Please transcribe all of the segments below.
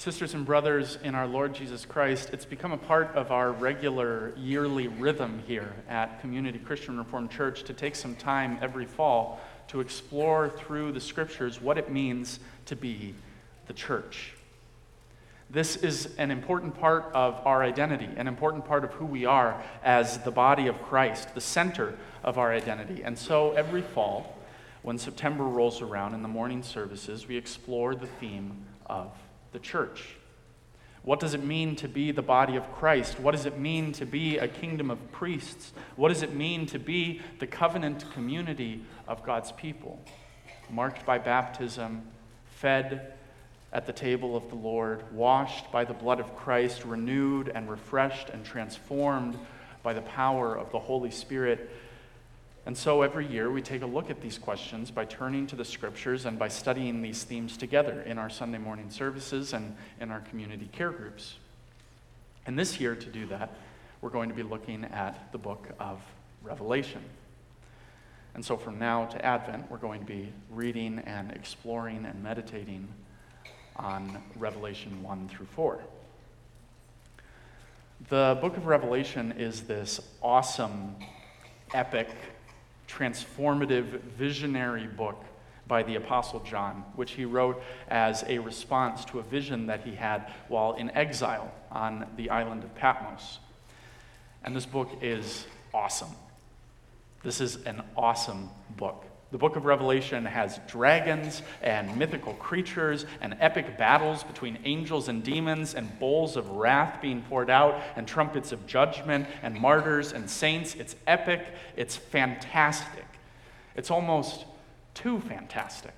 Sisters and brothers in our Lord Jesus Christ, it's become a part of our regular yearly rhythm here at Community Christian Reformed Church to take some time every fall to explore through the scriptures what it means to be the church. This is an important part of our identity, an important part of who we are as the body of Christ, the center of our identity. And so every fall, when September rolls around in the morning services, we explore the theme of the church. What does it mean to be the body of Christ? What does it mean to be a kingdom of priests? What does it mean to be the covenant community of God's people, marked by baptism, fed at the table of the Lord, washed by the blood of Christ, renewed and refreshed and transformed by the power of the Holy Spirit? And so every year we take a look at these questions by turning to the scriptures and by studying these themes together in our Sunday morning services and in our community care groups. And this year, to do that, we're going to be looking at the book of Revelation. And so from now to Advent, we're going to be reading and exploring and meditating on Revelation 1 through 4. The book of Revelation is this awesome, epic, transformative, visionary book by the Apostle John, which he wrote as a response to a vision that he had while in exile on the island of Patmos. And this book is awesome. This is an awesome book. The book of Revelation has dragons and mythical creatures and epic battles between angels and demons and bowls of wrath being poured out and trumpets of judgment and martyrs and saints. It's epic. It's fantastic. It's almost too fantastic.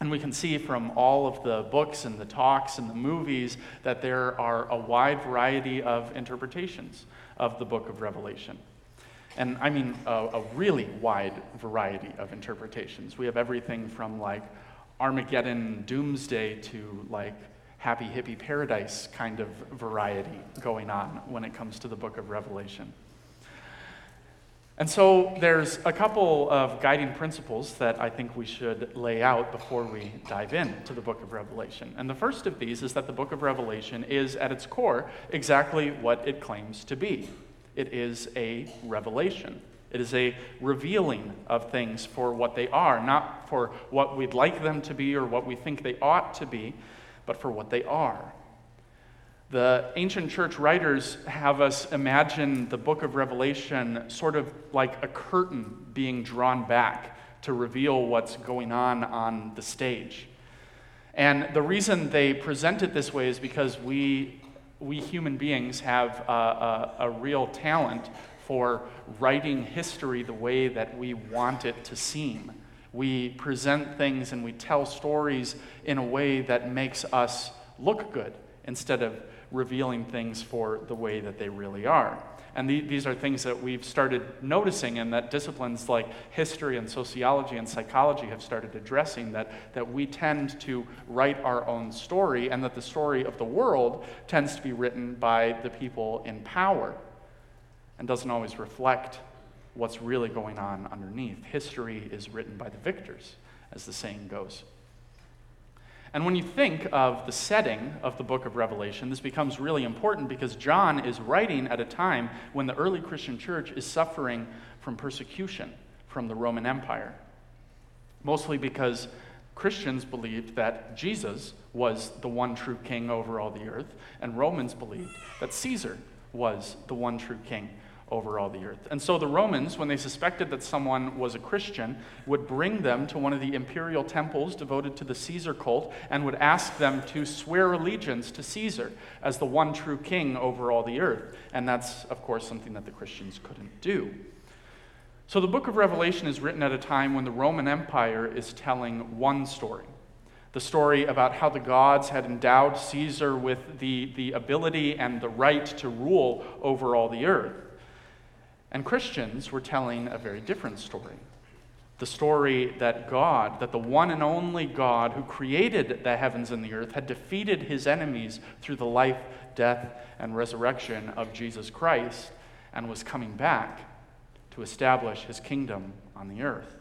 And we can see from all of the books and the talks and the movies that there are a wide variety of interpretations of the book of Revelation. And I mean a, a, really wide variety of interpretations. We have everything from like Armageddon doomsday to like happy hippie paradise kind of variety going on when it comes to the book of Revelation. And so there's a couple of guiding principles that I think we should lay out before we dive into the book of Revelation. And the first of these is that the book of Revelation is, at its core, exactly what it claims to be it is a revelation. It is a revealing of things for what they are, not for what we'd like them to be or what we think they ought to be, but for what they are. The ancient church writers have us imagine the book of Revelation sort of like a curtain being drawn back to reveal what's going on on the stage. And the reason they present it this way is because we we human beings have a, a, a, real talent for writing history the way that we want it to seem. We present things and we tell stories in a way that makes us look good instead of revealing things for the way that they really are. And the, these are things that we've started noticing and that disciplines like history and sociology and psychology have started addressing that, that we tend to write our own story and that the story of the world tends to be written by the people in power and doesn't always reflect what's really going on underneath. History is written by the victors, as the saying goes. And when you think of the setting of the book of Revelation, this becomes really important because John is writing at a time when the early Christian church is suffering from persecution from the Roman Empire. Mostly because Christians believed that Jesus was the one true king over all the earth, and Romans believed that Caesar was the one true king over all the earth. And so the Romans, when they suspected that someone was a Christian, would bring them to one of the imperial temples devoted to the Caesar cult and would ask them to swear allegiance to Caesar as the one true king over all the earth. And that's, of course, something that the Christians couldn't do. So the book of Revelation is written at a time when the Roman Empire is telling one story the story about how the gods had endowed Caesar with the, the ability and the right to rule over all the earth. And Christians were telling a very different story. The story that God, that the one and only God who created the heavens and the earth, had defeated his enemies through the life, death, and resurrection of Jesus Christ and was coming back to establish his kingdom on the earth.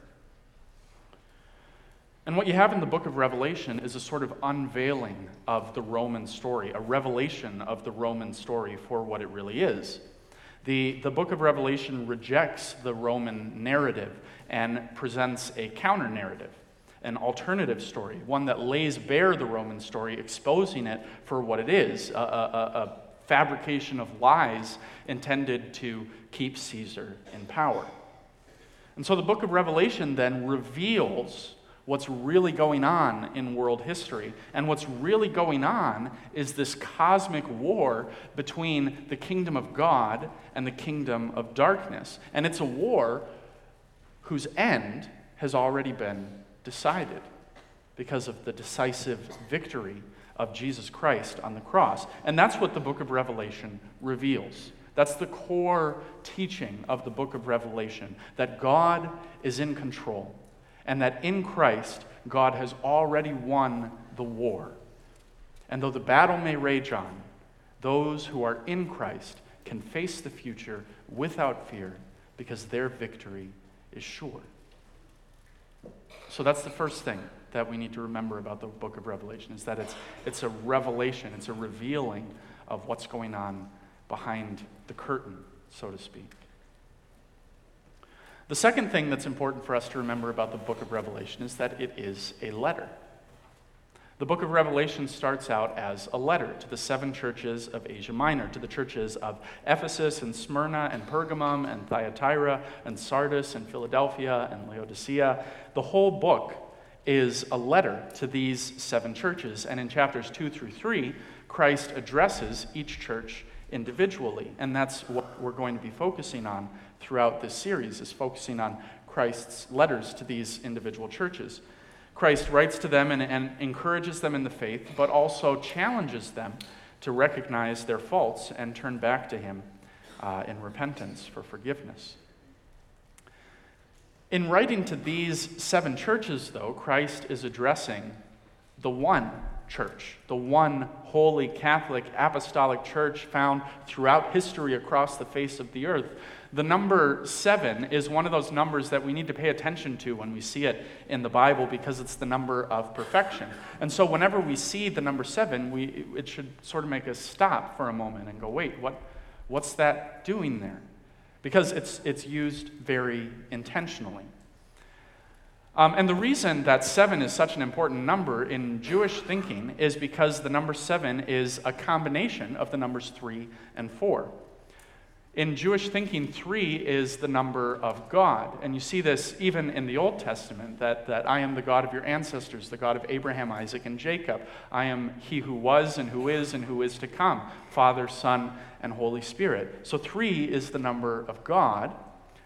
And what you have in the book of Revelation is a sort of unveiling of the Roman story, a revelation of the Roman story for what it really is. The, the book of Revelation rejects the Roman narrative and presents a counter narrative, an alternative story, one that lays bare the Roman story, exposing it for what it is a, a, a fabrication of lies intended to keep Caesar in power. And so the book of Revelation then reveals what's really going on in world history. And what's really going on is this cosmic war between the kingdom of God and the kingdom of darkness. And it's a war whose end has already been decided because of the decisive victory of Jesus Christ on the cross. And that's what the book of Revelation reveals. That's the core teaching of the book of Revelation that God is in control and that in Christ, God has already won the war. And though the battle may rage on, those who are in Christ can face the future without fear because their victory is sure. So that's the first thing that we need to remember about the book of Revelation is that it's, it's a revelation, it's a revealing of what's going on behind the curtain, so to speak. The second thing that's important for us to remember about the book of Revelation is that it is a letter. The book of Revelation starts out as a letter to the seven churches of Asia Minor, to the churches of Ephesus and Smyrna and Pergamum and Thyatira and Sardis and Philadelphia and Laodicea. The whole book is a letter to these seven churches. And in chapters two through three, Christ addresses each church individually. And that's what we're going to be focusing on throughout this series, is focusing on Christ's letters to these individual churches. Christ writes to them and, and encourages them in the faith, but also challenges them to recognize their faults and turn back to Him uh, in repentance for forgiveness. In writing to these seven churches, though, Christ is addressing the one church, the one holy Catholic apostolic church found throughout history across the face of the earth. The number seven is one of those numbers that we need to pay attention to when we see it in the Bible because it's the number of perfection. And so, whenever we see the number seven, we, it should sort of make us stop for a moment and go, wait, what, what's that doing there? Because it's, it's used very intentionally. Um, and the reason that seven is such an important number in Jewish thinking is because the number seven is a combination of the numbers three and four. In Jewish thinking, three is the number of God. And you see this even in the Old Testament that, that I am the God of your ancestors, the God of Abraham, Isaac, and Jacob. I am he who was, and who is, and who is to come Father, Son, and Holy Spirit. So three is the number of God,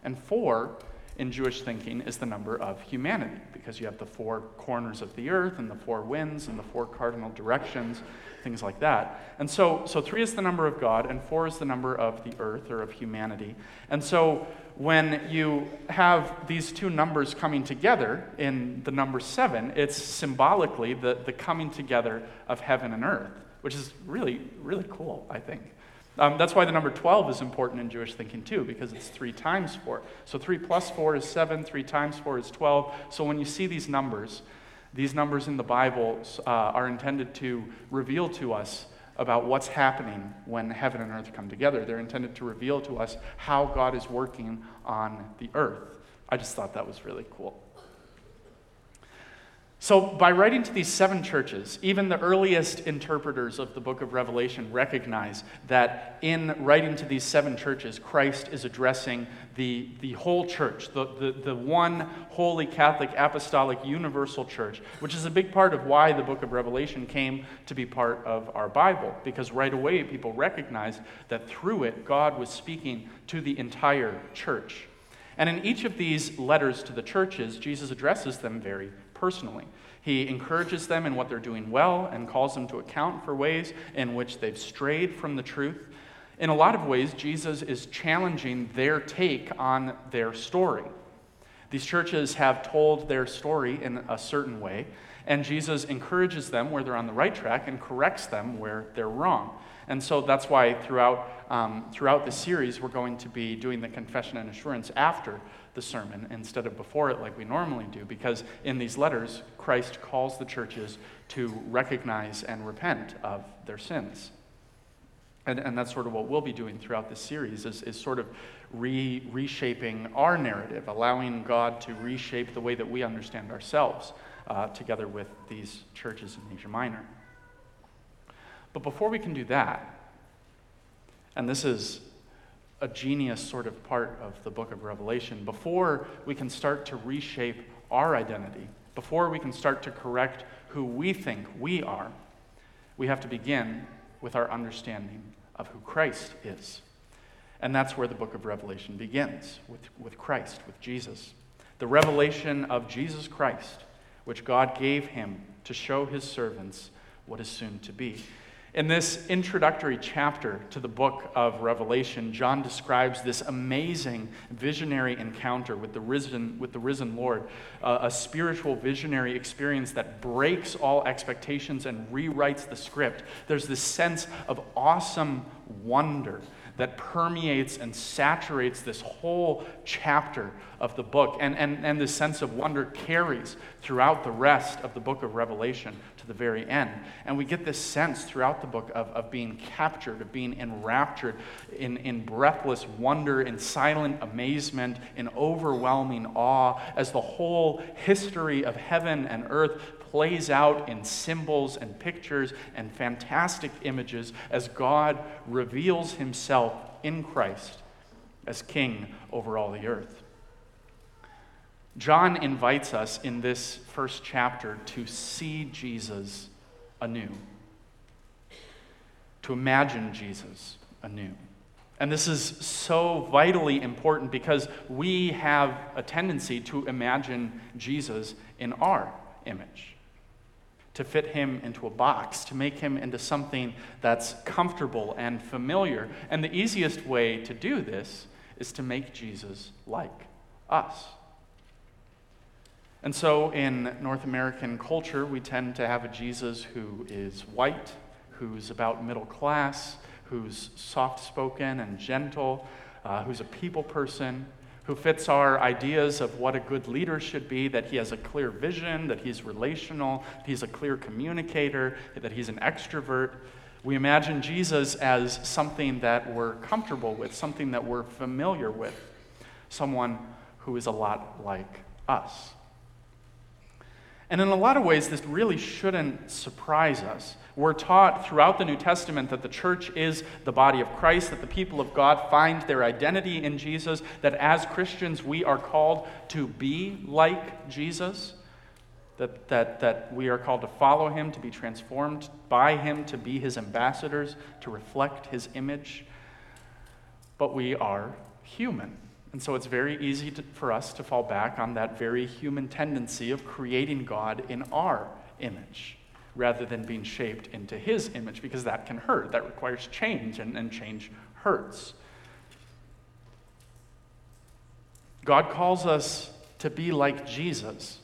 and four in Jewish thinking is the number of humanity, because you have the four corners of the earth and the four winds and the four cardinal directions, things like that. And so, so three is the number of God, and four is the number of the earth or of humanity. And so when you have these two numbers coming together in the number seven, it's symbolically the, the coming together of heaven and earth, which is really, really cool, I think. Um, that's why the number 12 is important in Jewish thinking too, because it's 3 times 4. So 3 plus 4 is 7, 3 times 4 is 12. So when you see these numbers, these numbers in the Bible uh, are intended to reveal to us about what's happening when heaven and earth come together. They're intended to reveal to us how God is working on the earth. I just thought that was really cool. So, by writing to these seven churches, even the earliest interpreters of the book of Revelation recognize that in writing to these seven churches, Christ is addressing the, the whole church, the, the, the one holy Catholic apostolic universal church, which is a big part of why the book of Revelation came to be part of our Bible, because right away people recognized that through it, God was speaking to the entire church. And in each of these letters to the churches, Jesus addresses them very personally. He encourages them in what they're doing well and calls them to account for ways in which they've strayed from the truth. In a lot of ways, Jesus is challenging their take on their story. These churches have told their story in a certain way, And Jesus encourages them where they're on the right track and corrects them where they're wrong. And so that's why throughout, um, throughout the series, we're going to be doing the confession and assurance after the sermon instead of before it like we normally do, because in these letters, Christ calls the churches to recognize and repent of their sins. And, and that's sort of what we'll be doing throughout this series is, is sort of re, reshaping our narrative, allowing God to reshape the way that we understand ourselves uh, together with these churches in Asia Minor. But before we can do that, and this is a genius sort of part of the book of Revelation, before we can start to reshape our identity, before we can start to correct who we think we are, we have to begin with our understanding of who Christ is. And that's where the book of Revelation begins with, with Christ, with Jesus. The revelation of Jesus Christ, which God gave him to show his servants what is soon to be. In this introductory chapter to the book of Revelation, John describes this amazing visionary encounter with the risen, with the risen Lord, uh, a spiritual visionary experience that breaks all expectations and rewrites the script. There's this sense of awesome wonder that permeates and saturates this whole chapter of the book. And, and, and this sense of wonder carries throughout the rest of the book of Revelation the very end. And we get this sense throughout the book of, of being captured, of being enraptured in, in breathless wonder, in silent amazement, in overwhelming awe, as the whole history of heaven and earth plays out in symbols and pictures and fantastic images as God reveals himself in Christ as king over all the earth. John invites us in this first chapter to see Jesus anew, to imagine Jesus anew. And this is so vitally important because we have a tendency to imagine Jesus in our image to fit him into a box, to make him into something that's comfortable and familiar. And the easiest way to do this is to make Jesus like us. And so in North American culture, we tend to have a Jesus who is white, who's about middle class, who's soft spoken and gentle, uh, who's a people person, who fits our ideas of what a good leader should be that he has a clear vision, that he's relational, that he's a clear communicator, that he's an extrovert. We imagine Jesus as something that we're comfortable with, something that we're familiar with, someone who is a lot like us. And in a lot of ways, this really shouldn't surprise us. We're taught throughout the New Testament that the church is the body of Christ, that the people of God find their identity in Jesus, that as Christians we are called to be like Jesus, that, that, that we are called to follow him, to be transformed by him, to be his ambassadors, to reflect his image. But we are human. And so it's very easy to, for us to fall back on that very human tendency of creating God in our image rather than being shaped into his image because that can hurt. That requires change, and, and change hurts. God calls us to be like Jesus,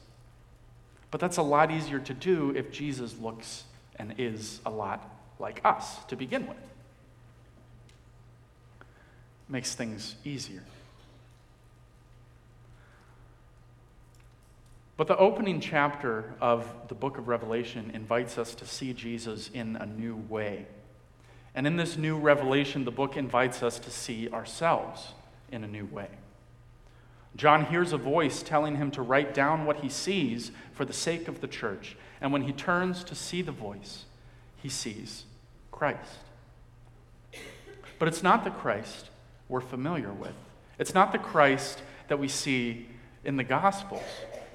but that's a lot easier to do if Jesus looks and is a lot like us to begin with. Makes things easier. But the opening chapter of the book of Revelation invites us to see Jesus in a new way. And in this new revelation, the book invites us to see ourselves in a new way. John hears a voice telling him to write down what he sees for the sake of the church. And when he turns to see the voice, he sees Christ. But it's not the Christ we're familiar with, it's not the Christ that we see in the Gospels.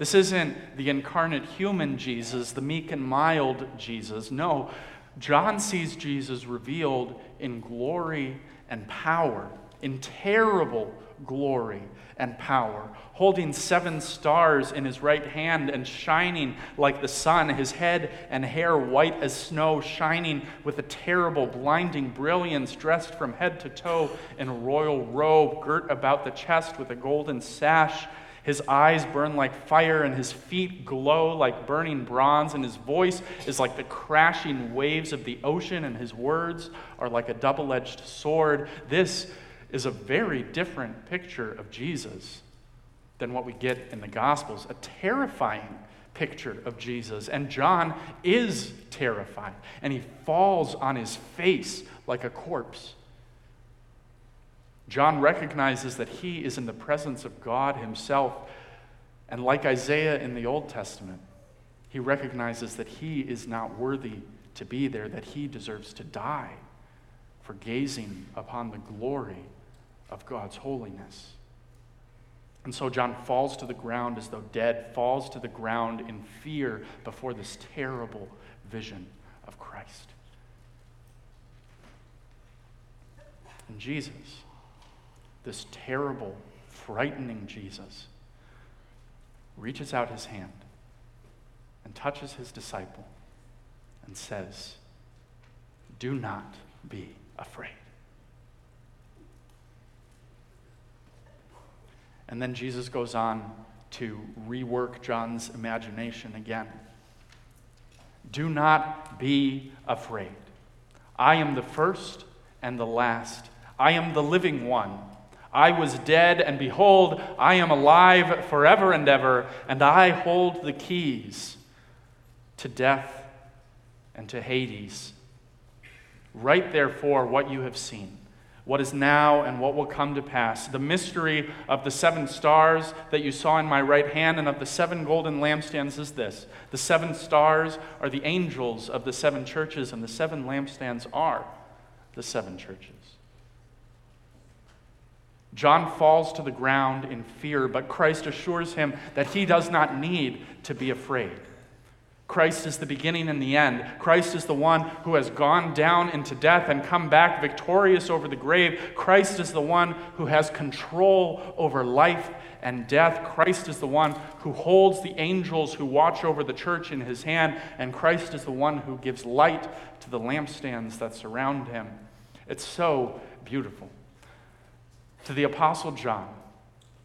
This isn't the incarnate human Jesus, the meek and mild Jesus. No, John sees Jesus revealed in glory and power, in terrible glory and power, holding seven stars in his right hand and shining like the sun, his head and hair white as snow, shining with a terrible, blinding brilliance, dressed from head to toe in a royal robe, girt about the chest with a golden sash His eyes burn like fire, and his feet glow like burning bronze, and his voice is like the crashing waves of the ocean, and his words are like a double edged sword. This is a very different picture of Jesus than what we get in the Gospels. A terrifying picture of Jesus. And John is terrified, and he falls on his face like a corpse. John recognizes that he is in the presence of God himself. And like Isaiah in the Old Testament, he recognizes that he is not worthy to be there, that he deserves to die for gazing upon the glory of God's holiness. And so John falls to the ground as though dead, falls to the ground in fear before this terrible vision of Christ. And Jesus, this terrible, frightening Jesus, reaches out his hand and touches his disciple and says, Do not be afraid. And then Jesus goes on to rework John's imagination again. Do not be afraid. I am the first and the last. I am the living one. I was dead, and behold, I am alive forever and ever, and I hold the keys to death and to Hades. Write therefore what you have seen what is now and what will come to pass. The mystery of the seven stars that you saw in my right hand and of the seven golden lampstands is this the seven stars are the angels of the seven churches, and the seven lampstands are the seven churches. John falls to the ground in fear, but Christ assures him that he does not need to be afraid. Christ is the beginning and the end. Christ is the one who has gone down into death and come back victorious over the grave. Christ is the one who has control over life and death. Christ is the one who holds the angels who watch over the church in his hand. And Christ is the one who gives light to the lampstands that surround him. It's so beautiful. To the Apostle John,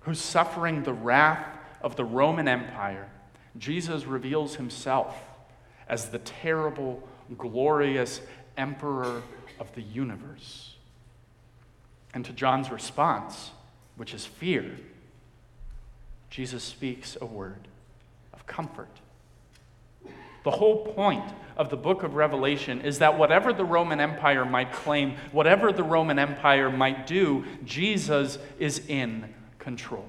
who's suffering the wrath of the Roman Empire, Jesus reveals himself as the terrible, glorious emperor of the universe. And to John's response, which is fear, Jesus speaks a word of comfort. The whole point of the book of Revelation is that whatever the Roman Empire might claim, whatever the Roman Empire might do, Jesus is in control.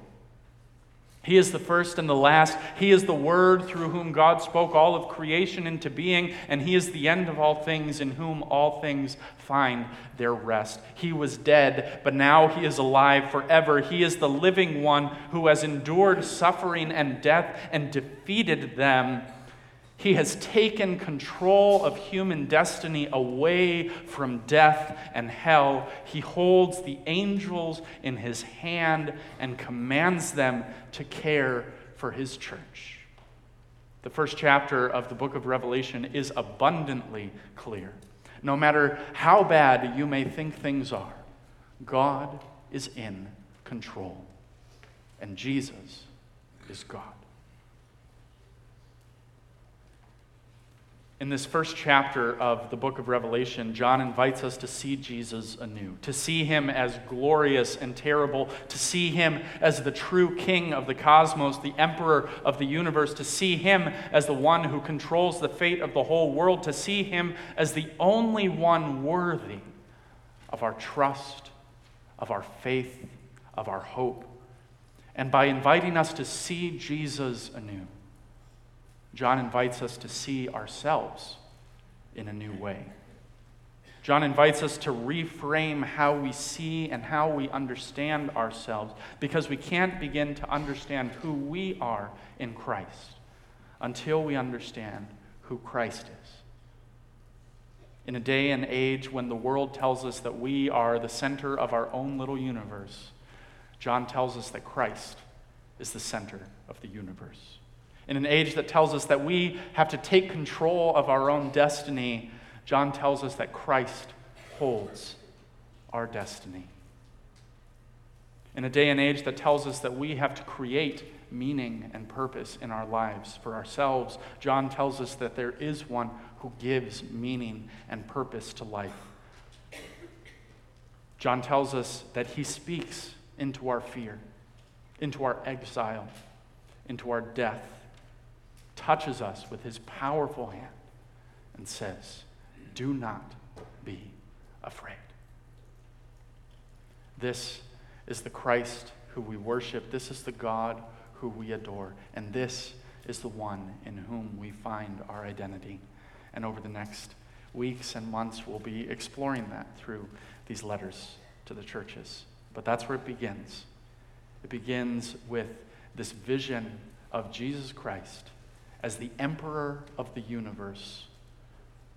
He is the first and the last. He is the Word through whom God spoke all of creation into being, and He is the end of all things, in whom all things find their rest. He was dead, but now He is alive forever. He is the living one who has endured suffering and death and defeated them he has taken control of human destiny away from death and hell. He holds the angels in his hand and commands them to care for his church. The first chapter of the book of Revelation is abundantly clear. No matter how bad you may think things are, God is in control, and Jesus is God. In this first chapter of the book of Revelation, John invites us to see Jesus anew, to see him as glorious and terrible, to see him as the true king of the cosmos, the emperor of the universe, to see him as the one who controls the fate of the whole world, to see him as the only one worthy of our trust, of our faith, of our hope. And by inviting us to see Jesus anew, John invites us to see ourselves in a new way. John invites us to reframe how we see and how we understand ourselves because we can't begin to understand who we are in Christ until we understand who Christ is. In a day and age when the world tells us that we are the center of our own little universe, John tells us that Christ is the center of the universe in an age that tells us that we have to take control of our own destiny, John tells us that Christ holds our destiny. In a day and age that tells us that we have to create meaning and purpose in our lives for ourselves, John tells us that there is one who gives meaning and purpose to life. John tells us that he speaks into our fear, into our exile, into our death, touches us with his powerful hand, and says, Do not be afraid. This is the Christ who we worship. This is the God who we adore. And this is the one in whom we find our identity. And over the next weeks and months, we'll be exploring that through these letters to the churches. But that's where it begins. It begins with this vision of Jesus Christ as the emperor of the universe,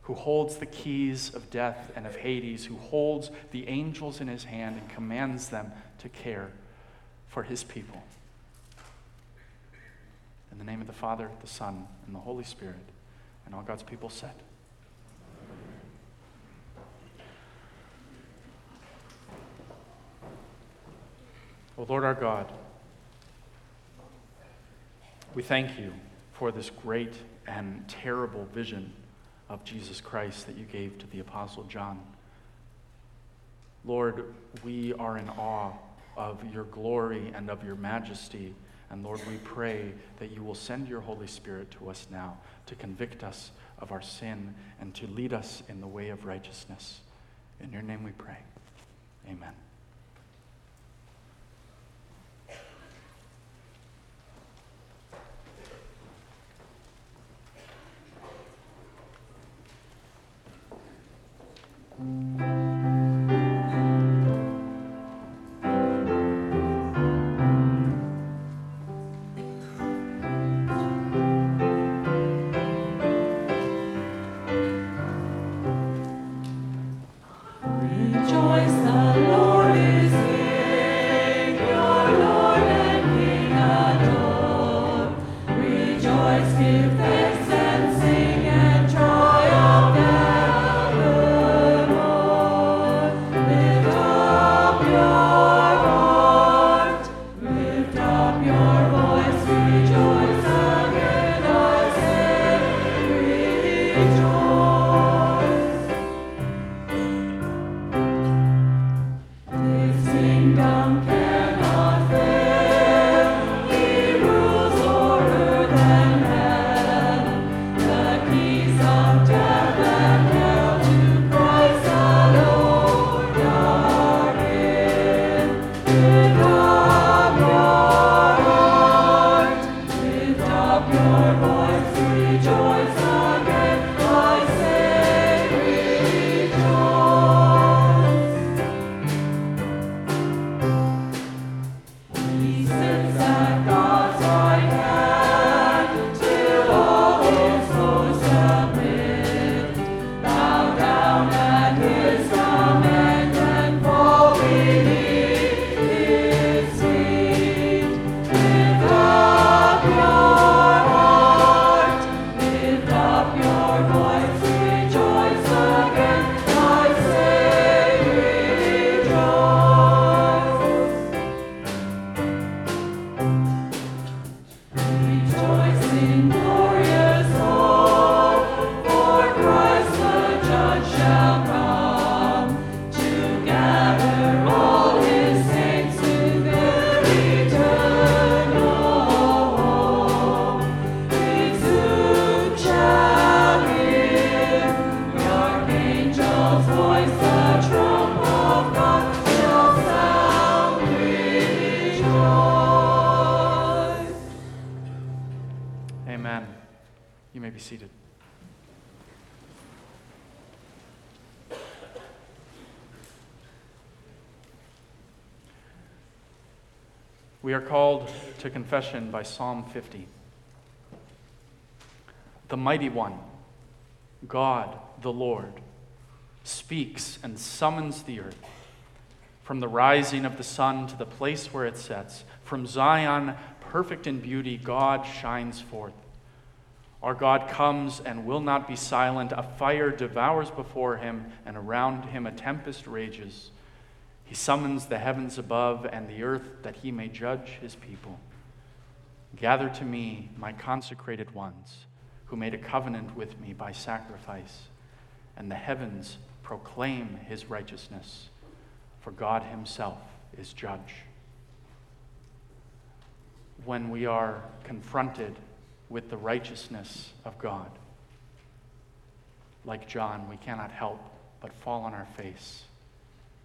who holds the keys of death and of Hades, who holds the angels in his hand and commands them to care for his people. In the name of the Father, the Son, and the Holy Spirit, and all God's people said. O Lord our God, we thank you for this great and terrible vision of Jesus Christ that you gave to the Apostle John. Lord, we are in awe of your glory and of your majesty. And Lord, we pray that you will send your Holy Spirit to us now to convict us of our sin and to lead us in the way of righteousness. In your name we pray. Amen. We are called to confession by Psalm 50. The mighty one, God the Lord, speaks and summons the earth. From the rising of the sun to the place where it sets, from Zion, perfect in beauty, God shines forth. Our God comes and will not be silent. A fire devours before him, and around him a tempest rages. He summons the heavens above and the earth that he may judge his people. Gather to me my consecrated ones who made a covenant with me by sacrifice, and the heavens proclaim his righteousness, for God himself is judge. When we are confronted with the righteousness of God, like John, we cannot help but fall on our face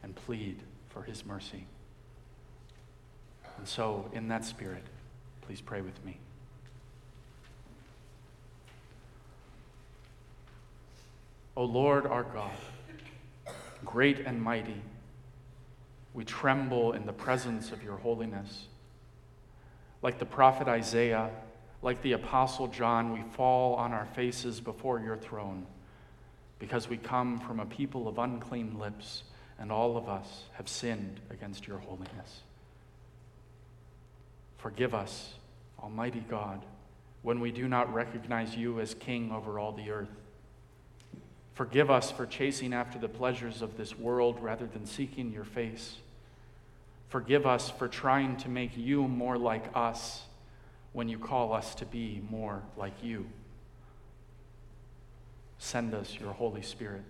and plead for his mercy. And so, in that spirit, please pray with me. O Lord our God, great and mighty, we tremble in the presence of your holiness. Like the prophet Isaiah, like the apostle John, we fall on our faces before your throne because we come from a people of unclean lips, and all of us have sinned against your holiness. Forgive us, Almighty God, when we do not recognize you as King over all the earth. Forgive us for chasing after the pleasures of this world rather than seeking your face. Forgive us for trying to make you more like us when you call us to be more like you. Send us your Holy Spirit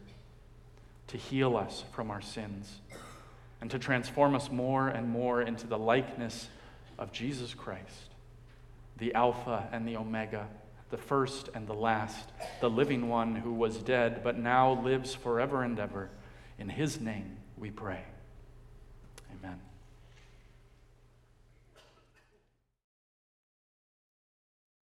to heal us from our sins and to transform us more and more into the likeness of Jesus Christ, the Alpha and the Omega, the first and the last, the living one who was dead but now lives forever and ever. In his name we pray.